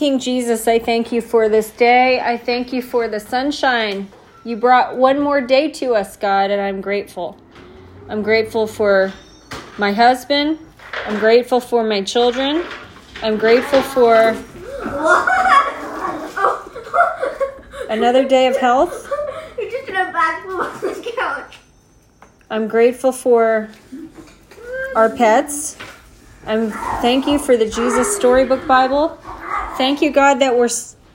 King Jesus, I thank you for this day. I thank you for the sunshine. You brought one more day to us, God, and I'm grateful. I'm grateful for my husband. I'm grateful for my children. I'm grateful for another day of health. You just did a backflip on the couch. I'm grateful for our pets. I'm thank you for the Jesus Storybook Bible. Thank you, God, that we're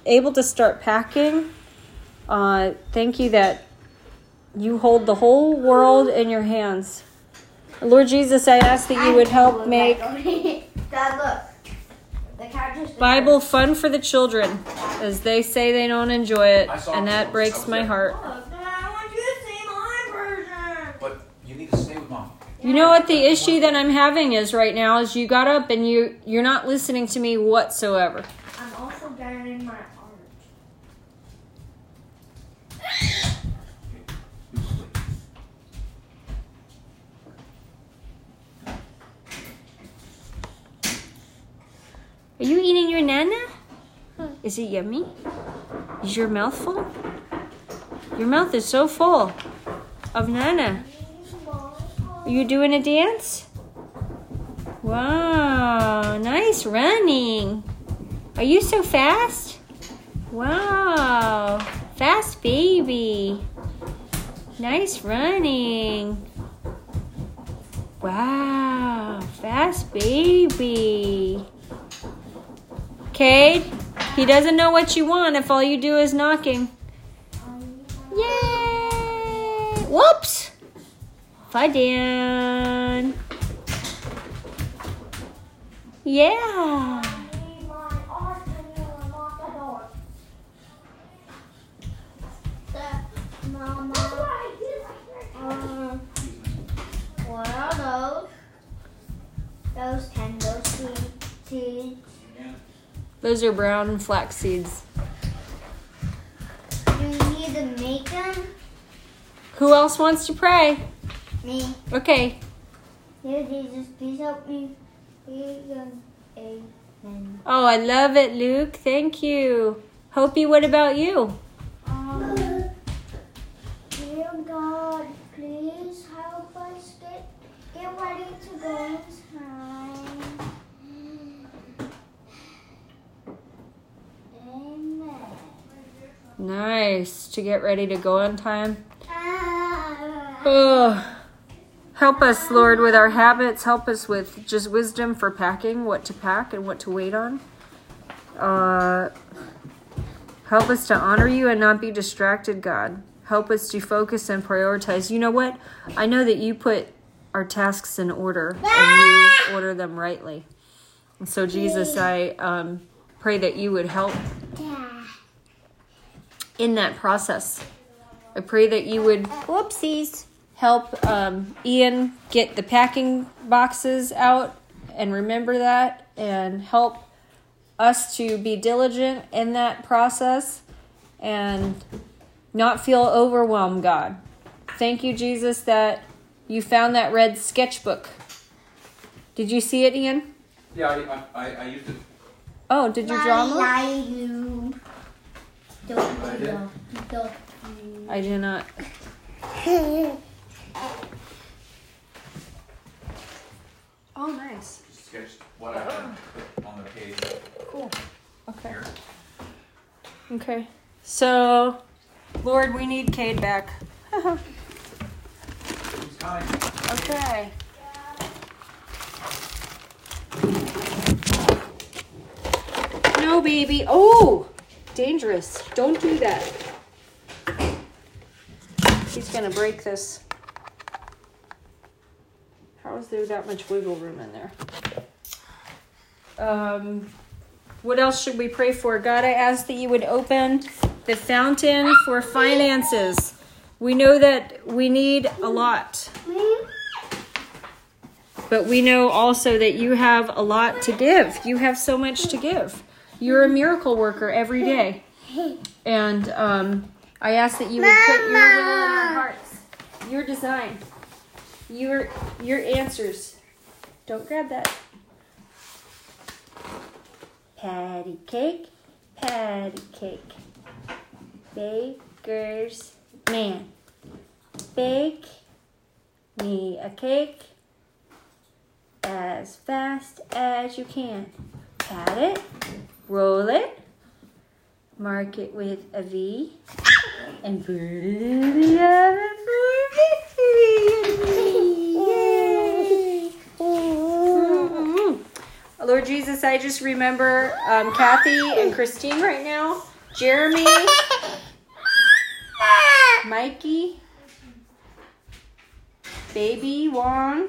able to start packing. Uh, thank you that you hold the whole world in your hands. Lord Jesus, I ask that you would help make Dad, look. The couch is. Bible fun for the children, as they say they don't enjoy it, and that breaks my heart. Look, Dad, I want you to see my version. But you need to stay with mom. You know what the issue that I'm having is right now is you got up and you you're not listening to me whatsoever. Getting my art. Are you eating your nana? Is it yummy? Is your mouth full? Your mouth is so full of nana. Are you doing a dance? Wow, nice running. Are you so fast? Wow, fast baby. Nice running. Wow, fast baby. Cade, he doesn't know what you want if all you do is knocking. Yay! Whoops! Dan. Yeah. Uh, those? Those candle seed- seeds. Those are brown flax seeds. Do you need to make them? Who else wants to pray? Me. Okay. Dear Jesus, please help me. Amen. Oh, I love it, Luke. Thank you. Hopi, what about you? God, please help us get get ready to go in time. Amen. Nice. To get ready to go on time. Oh. Help us, Lord, with our habits. Help us with just wisdom for packing, what to pack and what to wait on. Uh, help us to honor you and not be distracted, God. Help us to focus and prioritize. You know what? I know that you put our tasks in order and you order them rightly. And so, Jesus, I um, pray that you would help in that process. I pray that you would, whoopsies, help um, Ian get the packing boxes out and remember that and help us to be diligent in that process and not feel overwhelmed, God. Thank you, Jesus, that you found that red sketchbook. Did you see it, Ian? Yeah, I, I, I, I used it. Oh, did you draw more? Lie, you. I did. Don't. I do not. Oh, nice. Sketched what I put on the page Cool. Okay. here. Okay. So, Lord, we need Cade back. Okay. No, baby. Oh, dangerous. Don't do that. He's gonna break this. How is there that much wiggle room in there? Um, what else should we pray for? God, I ask that you would open the fountain for finances. We know that we need a lot, but we know also that you have a lot to give. You have so much to give. You're a miracle worker every day. And um, I ask that you would put your will in our hearts, your design, your your answers. Don't grab that. Patty cake, patty cake. Baker's man. Bake me a cake as fast as you can. Pat it, roll it, mark it with a V, and put it in the oven for victory. Lord Jesus, I just remember um, Kathy and Christine right now, Jeremy, Mikey, Baby Juan,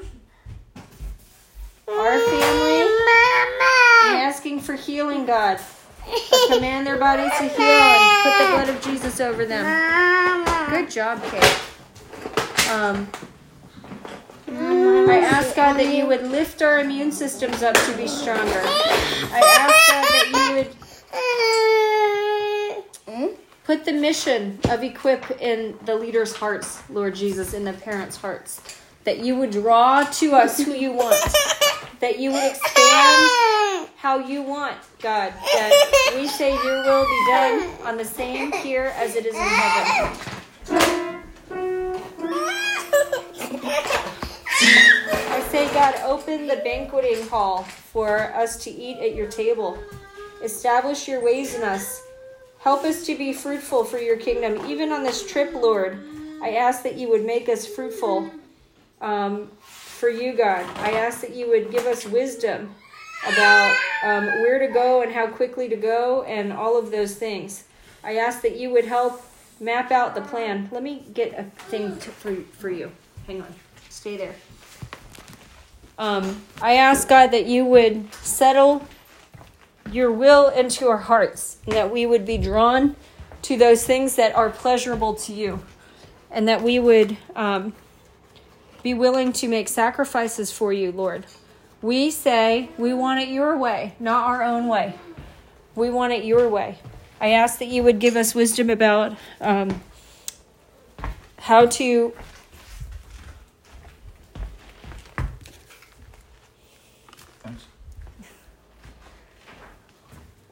our family, and asking for healing, God. I command their bodies to heal and put the blood of Jesus over them. Good job, Kate. Um, I ask God that you would lift our immune systems up to be stronger. I ask God that you would put the mission of Equip in the leaders' hearts, Lord Jesus, in the parents' hearts. That you would draw to us who you want. That you would expand how you want, God. That we say your will be done on the same here as it is in heaven. I say, God, open the banqueting hall for us to eat at your table. Establish your ways in us. Help us to be fruitful for your kingdom. Even on this trip, Lord, I ask that you would make us fruitful um, for you, God. I ask that you would give us wisdom about um, where to go and how quickly to go and all of those things. I ask that you would help map out the plan. Let me get a thing to, for, for you. Hang on. Stay there. Um, I ask God that you would settle your will into our hearts, and that we would be drawn to those things that are pleasurable to you, and that we would um, be willing to make sacrifices for you, Lord. We say we want it your way, not our own way. We want it your way. I ask that you would give us wisdom about um, how to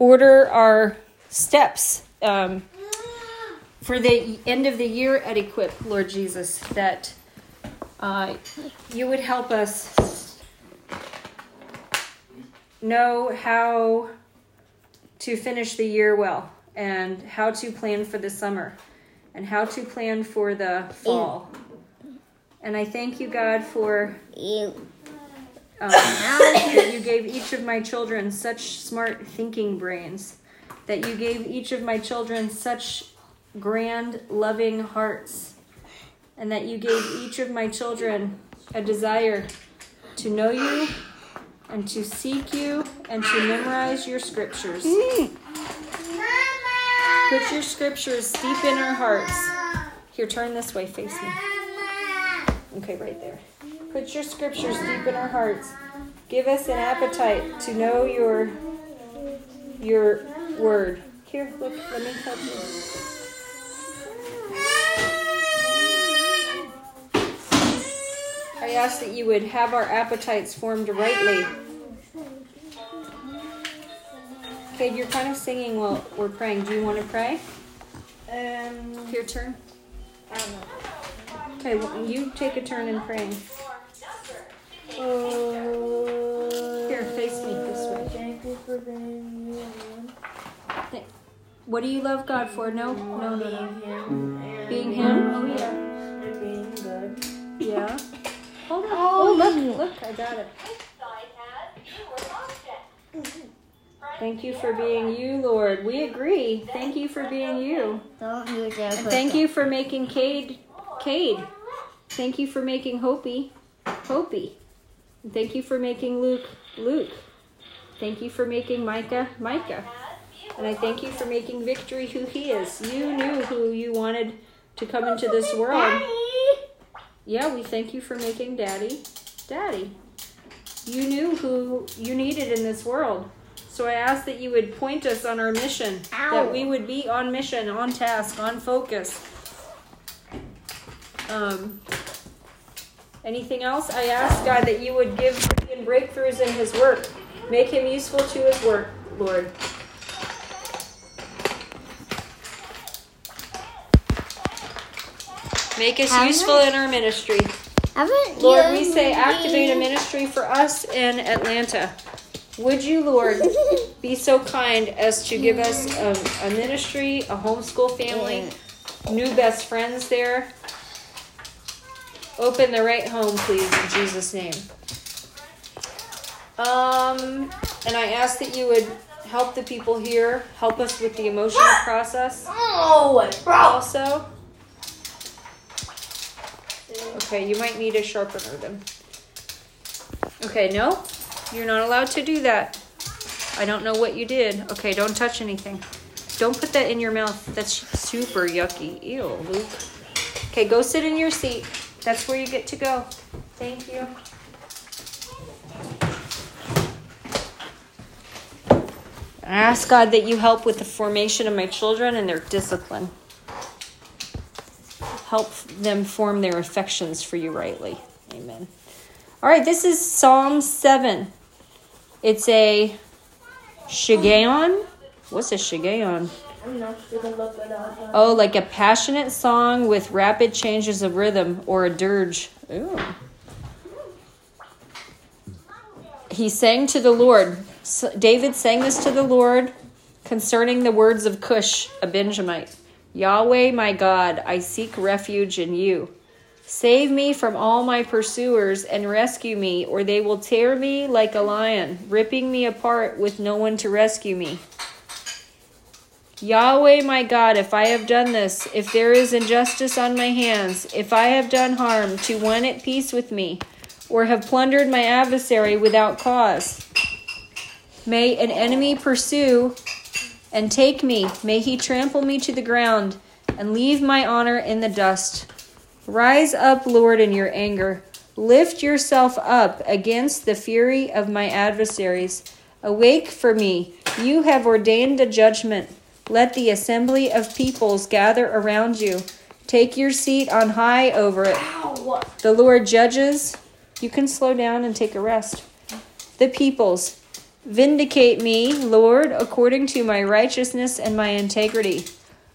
order our steps um, for the end of the year at Equip, Lord Jesus, that uh, you would help us know how to finish the year well and how to plan for the summer and how to plan for the fall. And I thank you, God, for um, that you gave each of my children such smart thinking brains, that you gave each of my children such grand, loving hearts, and that you gave each of my children a desire to know you and to seek you and to memorize your scriptures. Put your scriptures deep in our hearts. Here, turn this way, face me. Okay, right there. Put your scriptures deep in our hearts. Give us an appetite to know your your word. Here, look, let me help you. I ask that you would have our appetites formed rightly. Okay, you're kind of singing while we're praying. Do you want to pray? Um, Your turn. I don't know. Okay, well, you take a turn in praying. Here, face me this way. Thank you for being here. What do you love God for? No, no, no, no. Being him. Being Him? Oh, yeah. And being good. Yeah. Hold on. Oh, look, look, I got it. Thank you for being you, Lord. We agree. Thank you for being you. Don't use that. And thank you for making Cade, Cade. Thank you for making Hopi, Hopi. Thank you for making Luke, Luke. Thank you for making Micah, Micah. And I thank you for making Victory who he is. You knew who you wanted to come into this world. Yeah, we thank you for making Daddy, Daddy. You knew who you needed in this world. So I ask that you would point us on our mission, Ow. that we would be on mission, on task, on focus. Um, anything else? I ask God that you would give breakthroughs in his work, make him useful to his work. Lord. Make us Haven't useful in our ministry. Lord, we say activate a ministry for us in Atlanta. Would you, Lord, be so kind as to give us a, a ministry, a homeschool family, new best friends there? Open the right home, please, in Jesus' name. Um, and I ask that you would help the people here, help us with the emotional process Oh, also. Okay, you might need a sharpener then. Okay, no, you're not allowed to do that. I don't know what you did. Okay, don't touch anything. Don't put that in your mouth. That's super yucky. Ew, Luke. Okay, go sit in your seat. That's where you get to go. Thank you. I ask God that you help with the formation of my children and their discipline. Help them form their affections for you rightly. Amen. All right, this is Psalm 7. It's a shiggaion. What's a shiggaion? Oh, like a passionate song with rapid changes of rhythm or a dirge. Ooh. He sang to the Lord. David sang this to the Lord concerning the words of Cush, a Benjamite. Yahweh, my God, I seek refuge in you. Save me from all my pursuers and rescue me, or they will tear me like a lion, ripping me apart with no one to rescue me. Yahweh my God, if I have done this, if there is injustice on my hands, if I have done harm to one at peace with me, or have plundered my adversary without cause, may an enemy pursue and take me, may he trample me to the ground and leave my honor in the dust. Rise up, Lord, in your anger. Lift yourself up against the fury of my adversaries. Awake for me. You have ordained a judgment. Let the assembly of peoples gather around you. Take your seat on high over it. Ow. The Lord judges. You can slow down and take a rest. The peoples. Vindicate me, Lord, according to my righteousness and my integrity.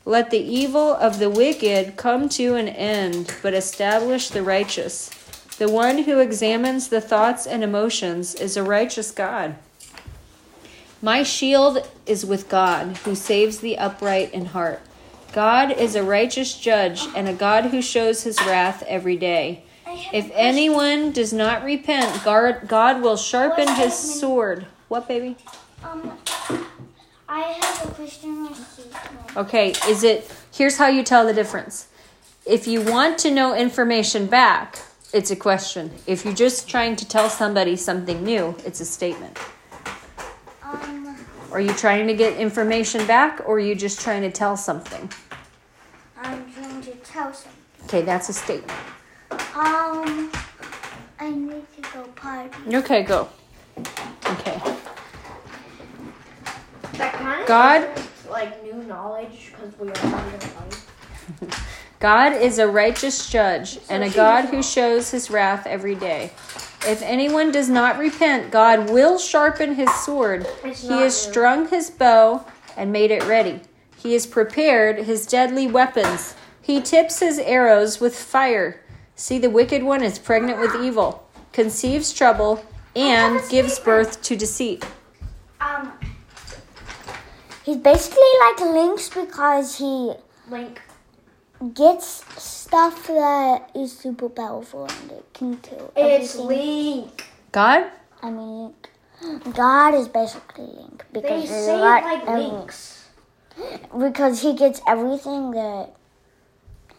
Let the evil of the wicked come to an end, but establish the righteous. The one who examines the thoughts and emotions is a righteous God. My shield is with God, who saves the upright in heart. God is a righteous judge and a God who shows his wrath every day. If anyone does not repent, God, God will sharpen his sword. What, baby? Um, I have a question. Okay, is it here's how you tell the difference. If you want to know information back, it's a question. If you're just trying to tell somebody something new, it's a statement. Are you trying to get information back or are you just trying to tell something? I'm trying to tell some. Okay, that's a statement. Um, I need to go party. Okay, go. Okay. That kind of God- is, like new knowledge because we are not gonna. God is a righteous judge and a God who shows his wrath every day. If anyone does not repent, God will sharpen his sword. It's He has new. strung his bow and made it ready. He has prepared his deadly weapons. He tips his arrows with fire. See, the wicked one is pregnant with evil, conceives trouble, and gives birth to deceit. Um, he's basically like Lynx because he Link. Gets stuff that is super powerful and it can kill It's everything. Link. God? I mean, God is basically Link They because say it like like every- links. because he gets everything that,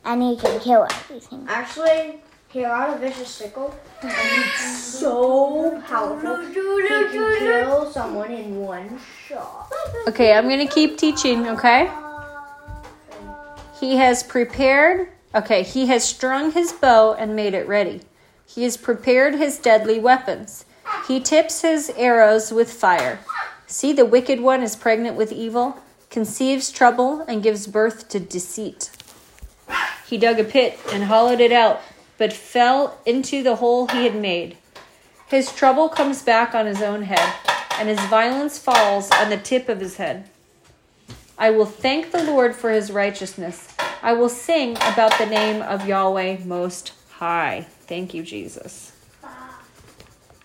and he can kill everything. Actually, here got a vicious sickle, and he's so powerful. He can kill someone in one shot. Okay, I'm going to keep teaching, okay? He has prepared, okay, he has strung his bow and made it ready. He has prepared his deadly weapons. He tips his arrows with fire. See, the wicked one is pregnant with evil, conceives trouble, and gives birth to deceit. He dug a pit and hollowed it out, but fell into the hole he had made. His trouble comes back on his own head, and his violence falls on the tip of his head. I will thank the Lord for his righteousness. I will sing about the name of Yahweh Most High. Thank you, Jesus.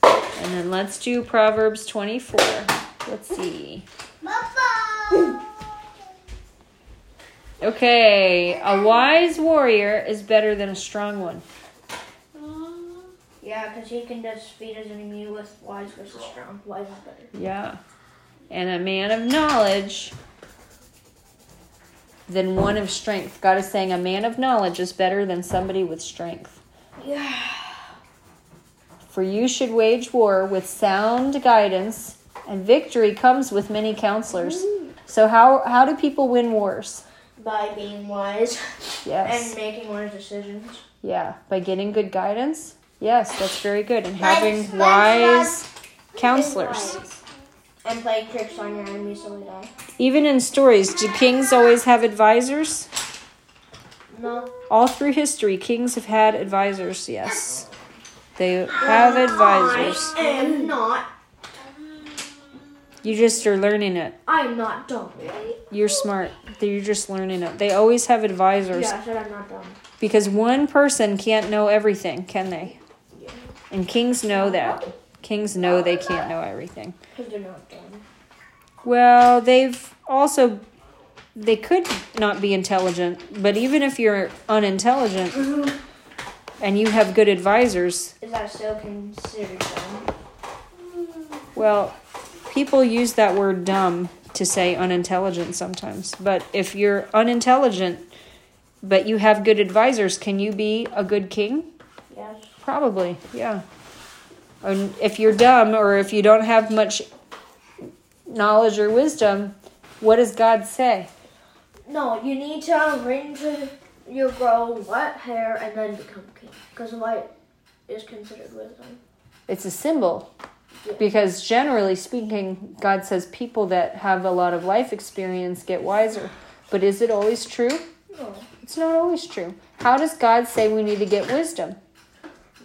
And then let's do Proverbs 24. Let's see. Okay, a wise warrior is better than a strong one. Yeah, because he can defeat his enemy with wise versus strong. Wise is better. Yeah. And a man of knowledge than one of strength. God is saying a man of knowledge is better than somebody with strength. Yeah. For you should wage war with sound guidance, and victory comes with many counselors. So how how do people win wars? By being wise Yes. and making wise decisions. Yeah, by getting good guidance. Yes, that's very good. And having wise counselors. And playing tricks on your enemies so they die. Even in stories, do kings always have advisors? No. All through history, kings have had advisors, yes. They have advisors. I am not. You just are learning it. I'm not dumb. You're smart. You're just learning it. They always have advisors Yeah, I said I'm not dumb. because one person can't know everything, can they? Yeah. And kings know that. Kings know they can't know everything. Because they're not dumb. Well, they've also they could not be intelligent, but even if you're unintelligent mm-hmm. and you have good advisors, Is that still considered dumb? well, people use that word dumb to say unintelligent sometimes. But if you're unintelligent but you have good advisors, can you be a good king? Yes. Probably, yeah. And if you're dumb or if you don't have much knowledge or wisdom, what does God say? No, you need to um, arrange until you grow white hair and then become king. Because white is considered wisdom. It's a symbol. Because generally speaking, God says people that have a lot of life experience get wiser. But is it always true? No. It's not always true. How does God say we need to get wisdom?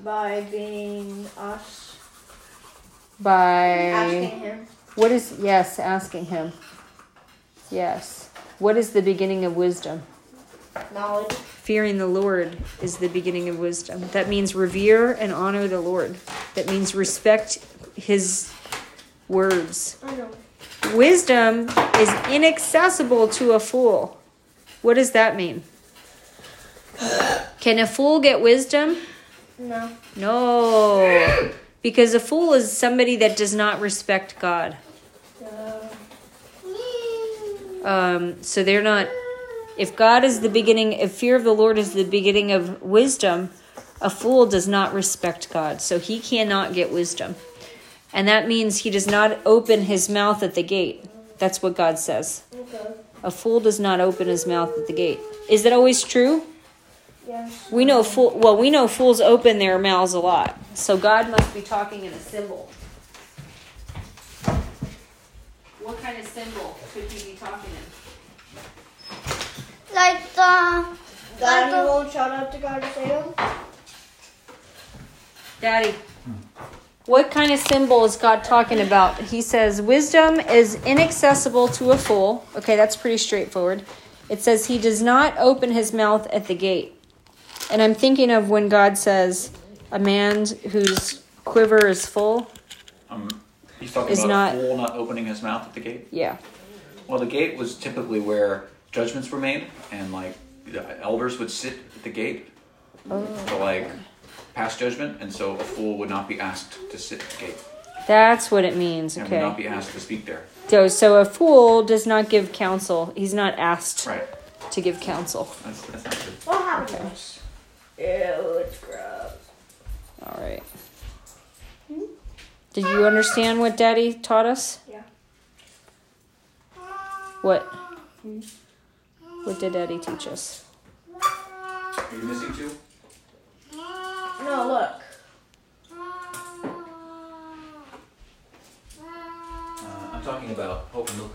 By being us By asking him. what is yes, asking him. Yes. What is the beginning of wisdom? Knowledge. Fearing the Lord is the beginning of wisdom. That means revere and honor the Lord. That means respect his words. I know. Wisdom is inaccessible to a fool. What does that mean? Can a fool get wisdom? No. No. Because a fool is somebody that does not respect God. Um, so they're not. If God is the beginning, if fear of the Lord is the beginning of wisdom, a fool does not respect God. So he cannot get wisdom. And that means he does not open his mouth at the gate. That's what God says. A fool does not open his mouth at the gate. Is that always true? Yes. We know fool. Well, we know fools open their mouths a lot. So God must be talking in a symbol. What kind of symbol could he be talking in? Like the Daddy won't shout out to God to save him. Daddy, what kind of symbol is God talking about? He says, Wisdom is inaccessible to a fool. Okay, that's pretty straightforward. It says, He does not open his mouth at the gate. And I'm thinking of when God says, A man whose quiver is full. Um, he's talking Is about not- a fool not opening his mouth at the gate. Yeah. Well, the gate was typically where judgments were made, and like the elders would sit at the gate to like pass judgment, and so a fool would not be asked to sit at the gate That's what it means. Okay. and would not be asked to speak there. So, so a fool does not give counsel. He's not asked Right. to give counsel. That's that's not good. What happened to us? Ew, it's gross. All right. Did you understand what Daddy taught us? Yeah. What? What did Daddy teach us? Are you missing two? No, look. Uh, I'm talking about Hope and Luke.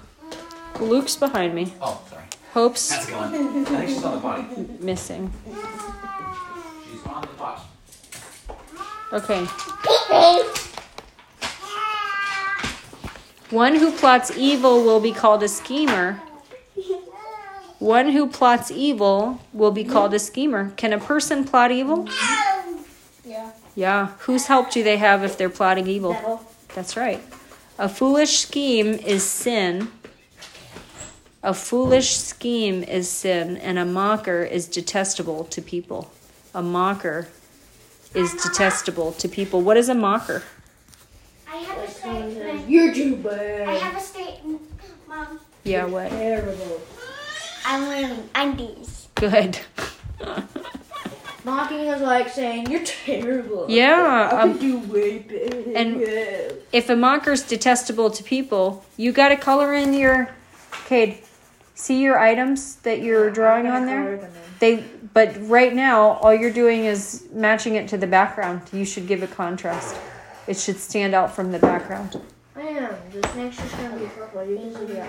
Luke's behind me. Oh, sorry. Hope's That's gone. I think she's on the potty. missing. She's on the pot. Okay. One who plots evil will be called a schemer. One who plots evil will be called a schemer. Can a person plot evil? Yeah. Yeah. Whose help do they have if they're plotting evil? Devil. That's right. A foolish scheme is sin. A foolish scheme is sin, and a mocker is detestable to people. A mocker is detestable to people. What is a mocker? I have a statement. You're too bad. I have a statement, Mom. Yeah, what? Terrible. I'm wearing undies. Good. Mocking is like saying you're terrible. Yeah, I um, could do way better. and- if a mocker's detestable to people, you got to color in your. Okay, see your items that you're drawing on there. They, but right now, all you're doing is matching it to the background. You should give a contrast. It should stand out from the background. I am. This next is gonna be purple. You can see outline.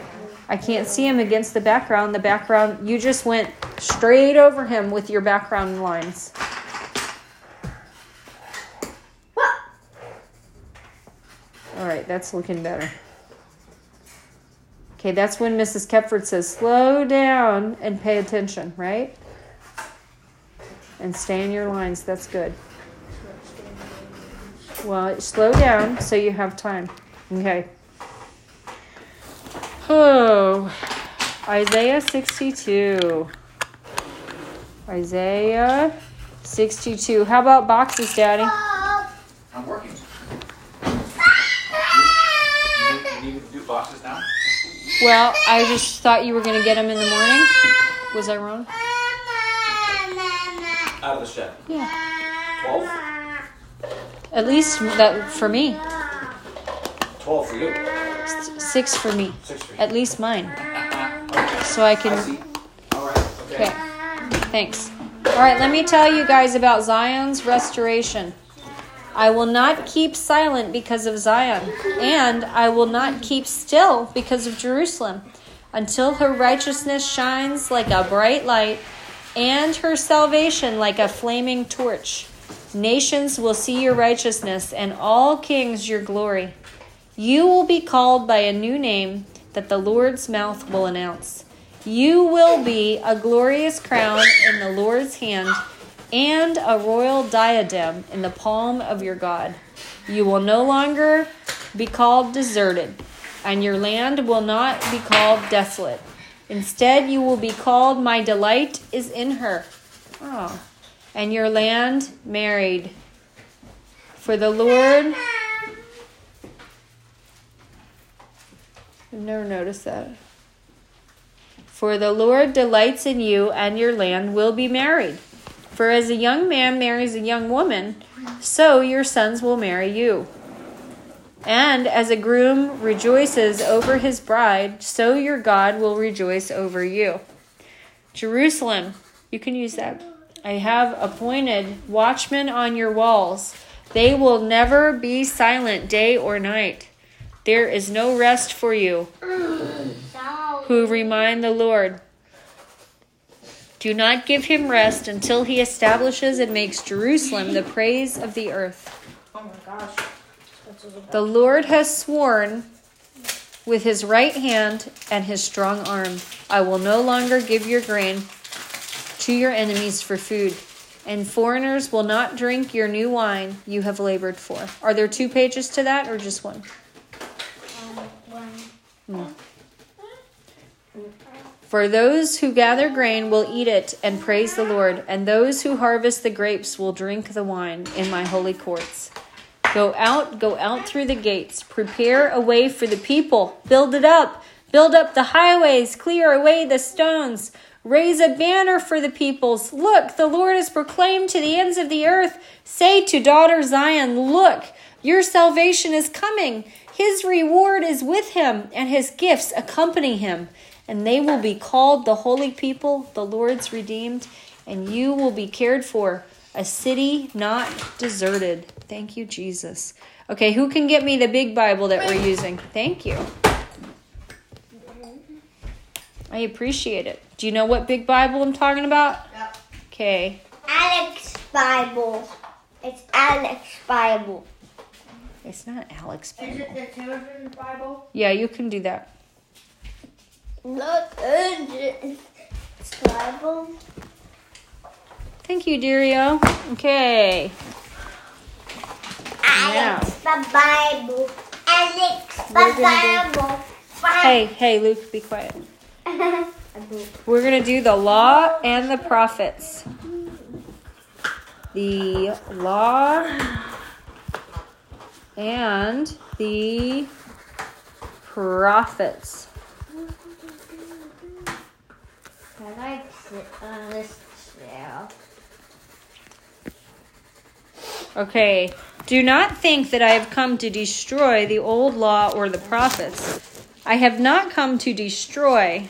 I can't see him against the background. The background, you just went straight over him with your background lines. All right, that's looking better. Okay, that's when Mrs. Kepford says, slow down and pay attention, right? And stay in your lines. That's good. Well, slow down so you have time. Okay. Oh, Isaiah 62. Isaiah 62. How about boxes, Daddy? I'm working. You need, you need to do boxes now? Well, I just thought you were going to get them in the morning. Was I wrong? Out of the shed. Yeah. 12? At least that for me. 12 for you. S- Six for me. Six for you. At least mine. Okay. So I I can. see. All right. Okay. Okay. Thanks. All right, let me tell you guys about Zion's restoration. I will not keep silent because of Zion, and I will not keep still because of Jerusalem, until her righteousness shines like a bright light and her salvation like a flaming torch. Nations will see your righteousness, and all kings your glory. You will be called by a new name that the Lord's mouth will announce. You will be a glorious crown in the Lord's hand and a royal diadem in the palm of your God. You will no longer be called deserted, and your land will not be called desolate. Instead, you will be called, My delight is in her. Oh. And your land married. For the Lord. I've never noticed that. For the Lord delights in you, and your land will be married. For as a young man marries a young woman, so your sons will marry you. And as a groom rejoices over his bride, so your God will rejoice over you. Jerusalem, you can use that. I have appointed watchmen on your walls. They will never be silent day or night. There is no rest for you who remind the Lord. Do not give him rest until he establishes and makes Jerusalem the praise of the earth. Oh my gosh. This is a The Lord has sworn with his right hand and his strong arm, I will no longer give your grain to your enemies for food, and foreigners will not drink your new wine you have labored for. Are there two pages to that or just one? Um, hmm. For those who gather grain will eat it and praise the Lord, and those who harvest the grapes will drink the wine in my holy courts. Go out, go out through the gates. Prepare a way for the people. Build it up. Build up the highways. Clear away the stones. Raise a banner for the peoples. Look, the Lord has proclaimed to the ends of the earth. Say to daughter Zion, Look, your salvation is coming. His reward is with him, and his gifts accompany him. And they will be called the holy people, the Lord's redeemed, and you will be cared for, a city not deserted. Thank you, Jesus. Okay, who can get me the big Bible that we're using? Thank you. I appreciate it. Do you know what big Bible I'm talking about? Yep. Okay. Alex Bible. It's Alex Bible. It's not Alex. Bible. Is it the Timothy Bible? Yeah, you can do that. Look, it's Bible. Thank you, Dario. Okay. Alex, the Bible. Alex, the Bible. Hey, hey, Luke, be quiet. We're going to do the law and the prophets. The law and the prophets. I like sit on uh, this chair. Okay. Do not think that I have come to destroy the old law or the prophets. I have not come to destroy,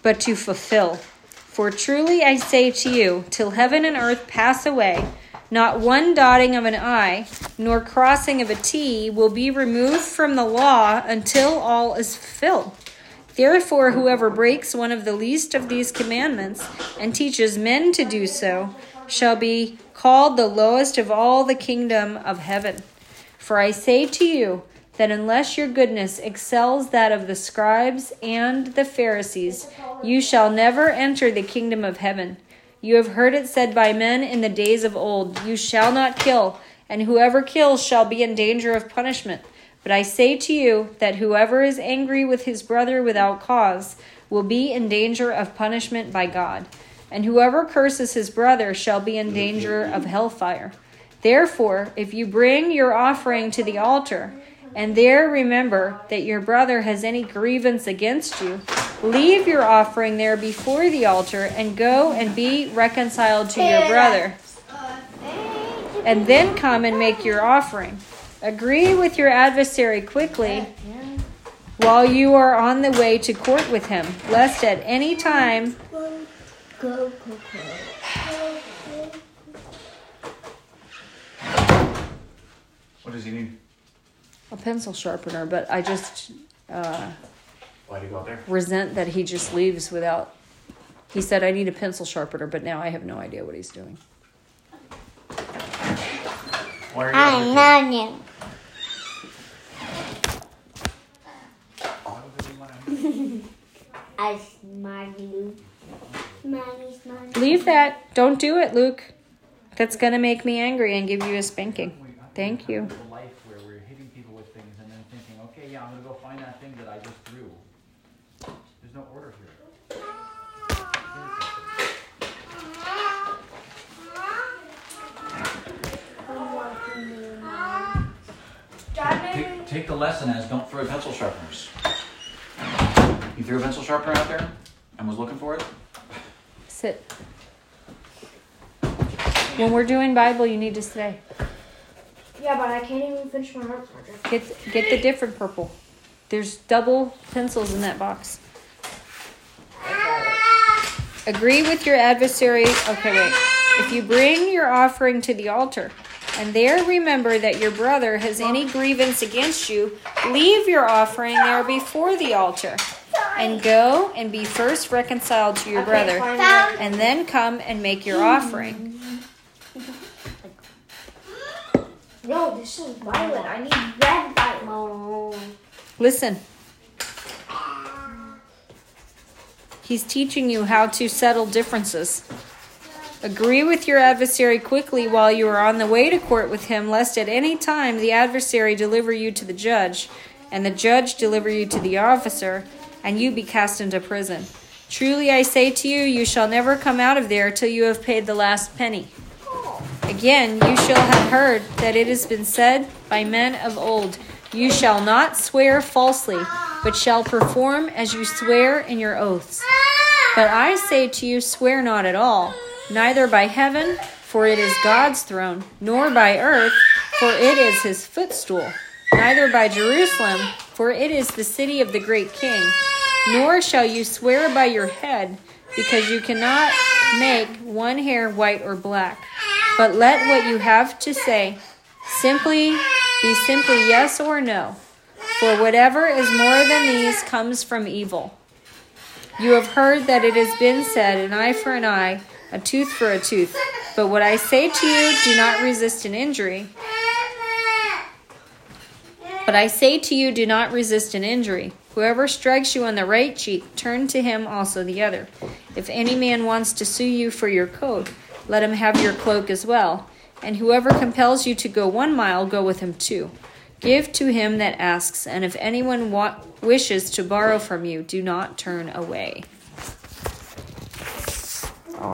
but to fulfill. For truly I say to you, till heaven and earth pass away, not one dotting of an I, nor crossing of a T will be removed from the law until all is fulfilled. Therefore, whoever breaks one of the least of these commandments and teaches men to do so shall be called the lowest of all the kingdom of heaven. For I say to you that unless your goodness excels that of the scribes and the Pharisees, you shall never enter the kingdom of heaven. You have heard it said by men in the days of old, You shall not kill, and whoever kills shall be in danger of punishment. But I say to you that whoever is angry with his brother without cause will be in danger of punishment by God. And whoever curses his brother shall be in danger of hellfire. Therefore, if you bring your offering to the altar, and there remember that your brother has any grievance against you, leave your offering there before the altar and go and be reconciled to your brother. And then come and make your offering. Agree with your adversary quickly while you are on the way to court with him, lest at any time Go, go, go. What does he need? a pencil sharpener, but I just uh, Why'd he go out there? resent that he just leaves without. He said, I need a pencil sharpener, but now I have no idea what he's doing. Why are you I out know you. I smile you. Leave that. Don't do it, Luke. That's going to make me angry and give you a spanking. Thank you. Life where we're hitting people with things and then thinking, okay, yeah, I'm gonna go find that thing that I just threw. There's no order here. Take, take the lesson as don't throw pencil sharpeners. You threw a pencil sharpener out there and was looking for it? Sit. When we're doing Bible, you need to stay. Yeah, but I can't even finish my art project. Get get the different purple. There's double pencils in that box. Agree with your adversary. Okay, wait. If you bring your offering to the altar, and there remember that your brother has any grievance against you, leave your offering there before the altar, and go and be first reconciled to your brother, and then come and make your offering. No, this is violet. I need red violet. Listen. He's teaching you how to settle differences. Agree with your adversary quickly while you are on the way to court with him, lest at any time the adversary deliver you to the judge, and the judge deliver you to the officer, and you be cast into prison. Truly I say to you, you shall never come out of there till you have paid the last penny. Again, you shall have heard that it has been said by men of old, You shall not swear falsely, but shall perform as you swear in your oaths. But I say to you, swear not at all, neither by heaven, for it is God's throne, nor by earth, for it is his footstool, neither by Jerusalem, for it is the city of the great king. Nor shall you swear by your head, because you cannot make one hair white or black. But let what you have to say simply be simply yes or no. For whatever is more than these comes from evil. You have heard that it has been said, an eye for an eye, a tooth for a tooth. But what I say to you, do not resist an injury. But I say to you, do not resist an injury. Whoever strikes you on the right cheek, turn to him also the other. If any man wants to sue you for your coat, let him have your cloak as well. And whoever compels you to go one mile, go with him two. Give to him that asks, and if anyone wa- wishes to borrow from you, do not turn away.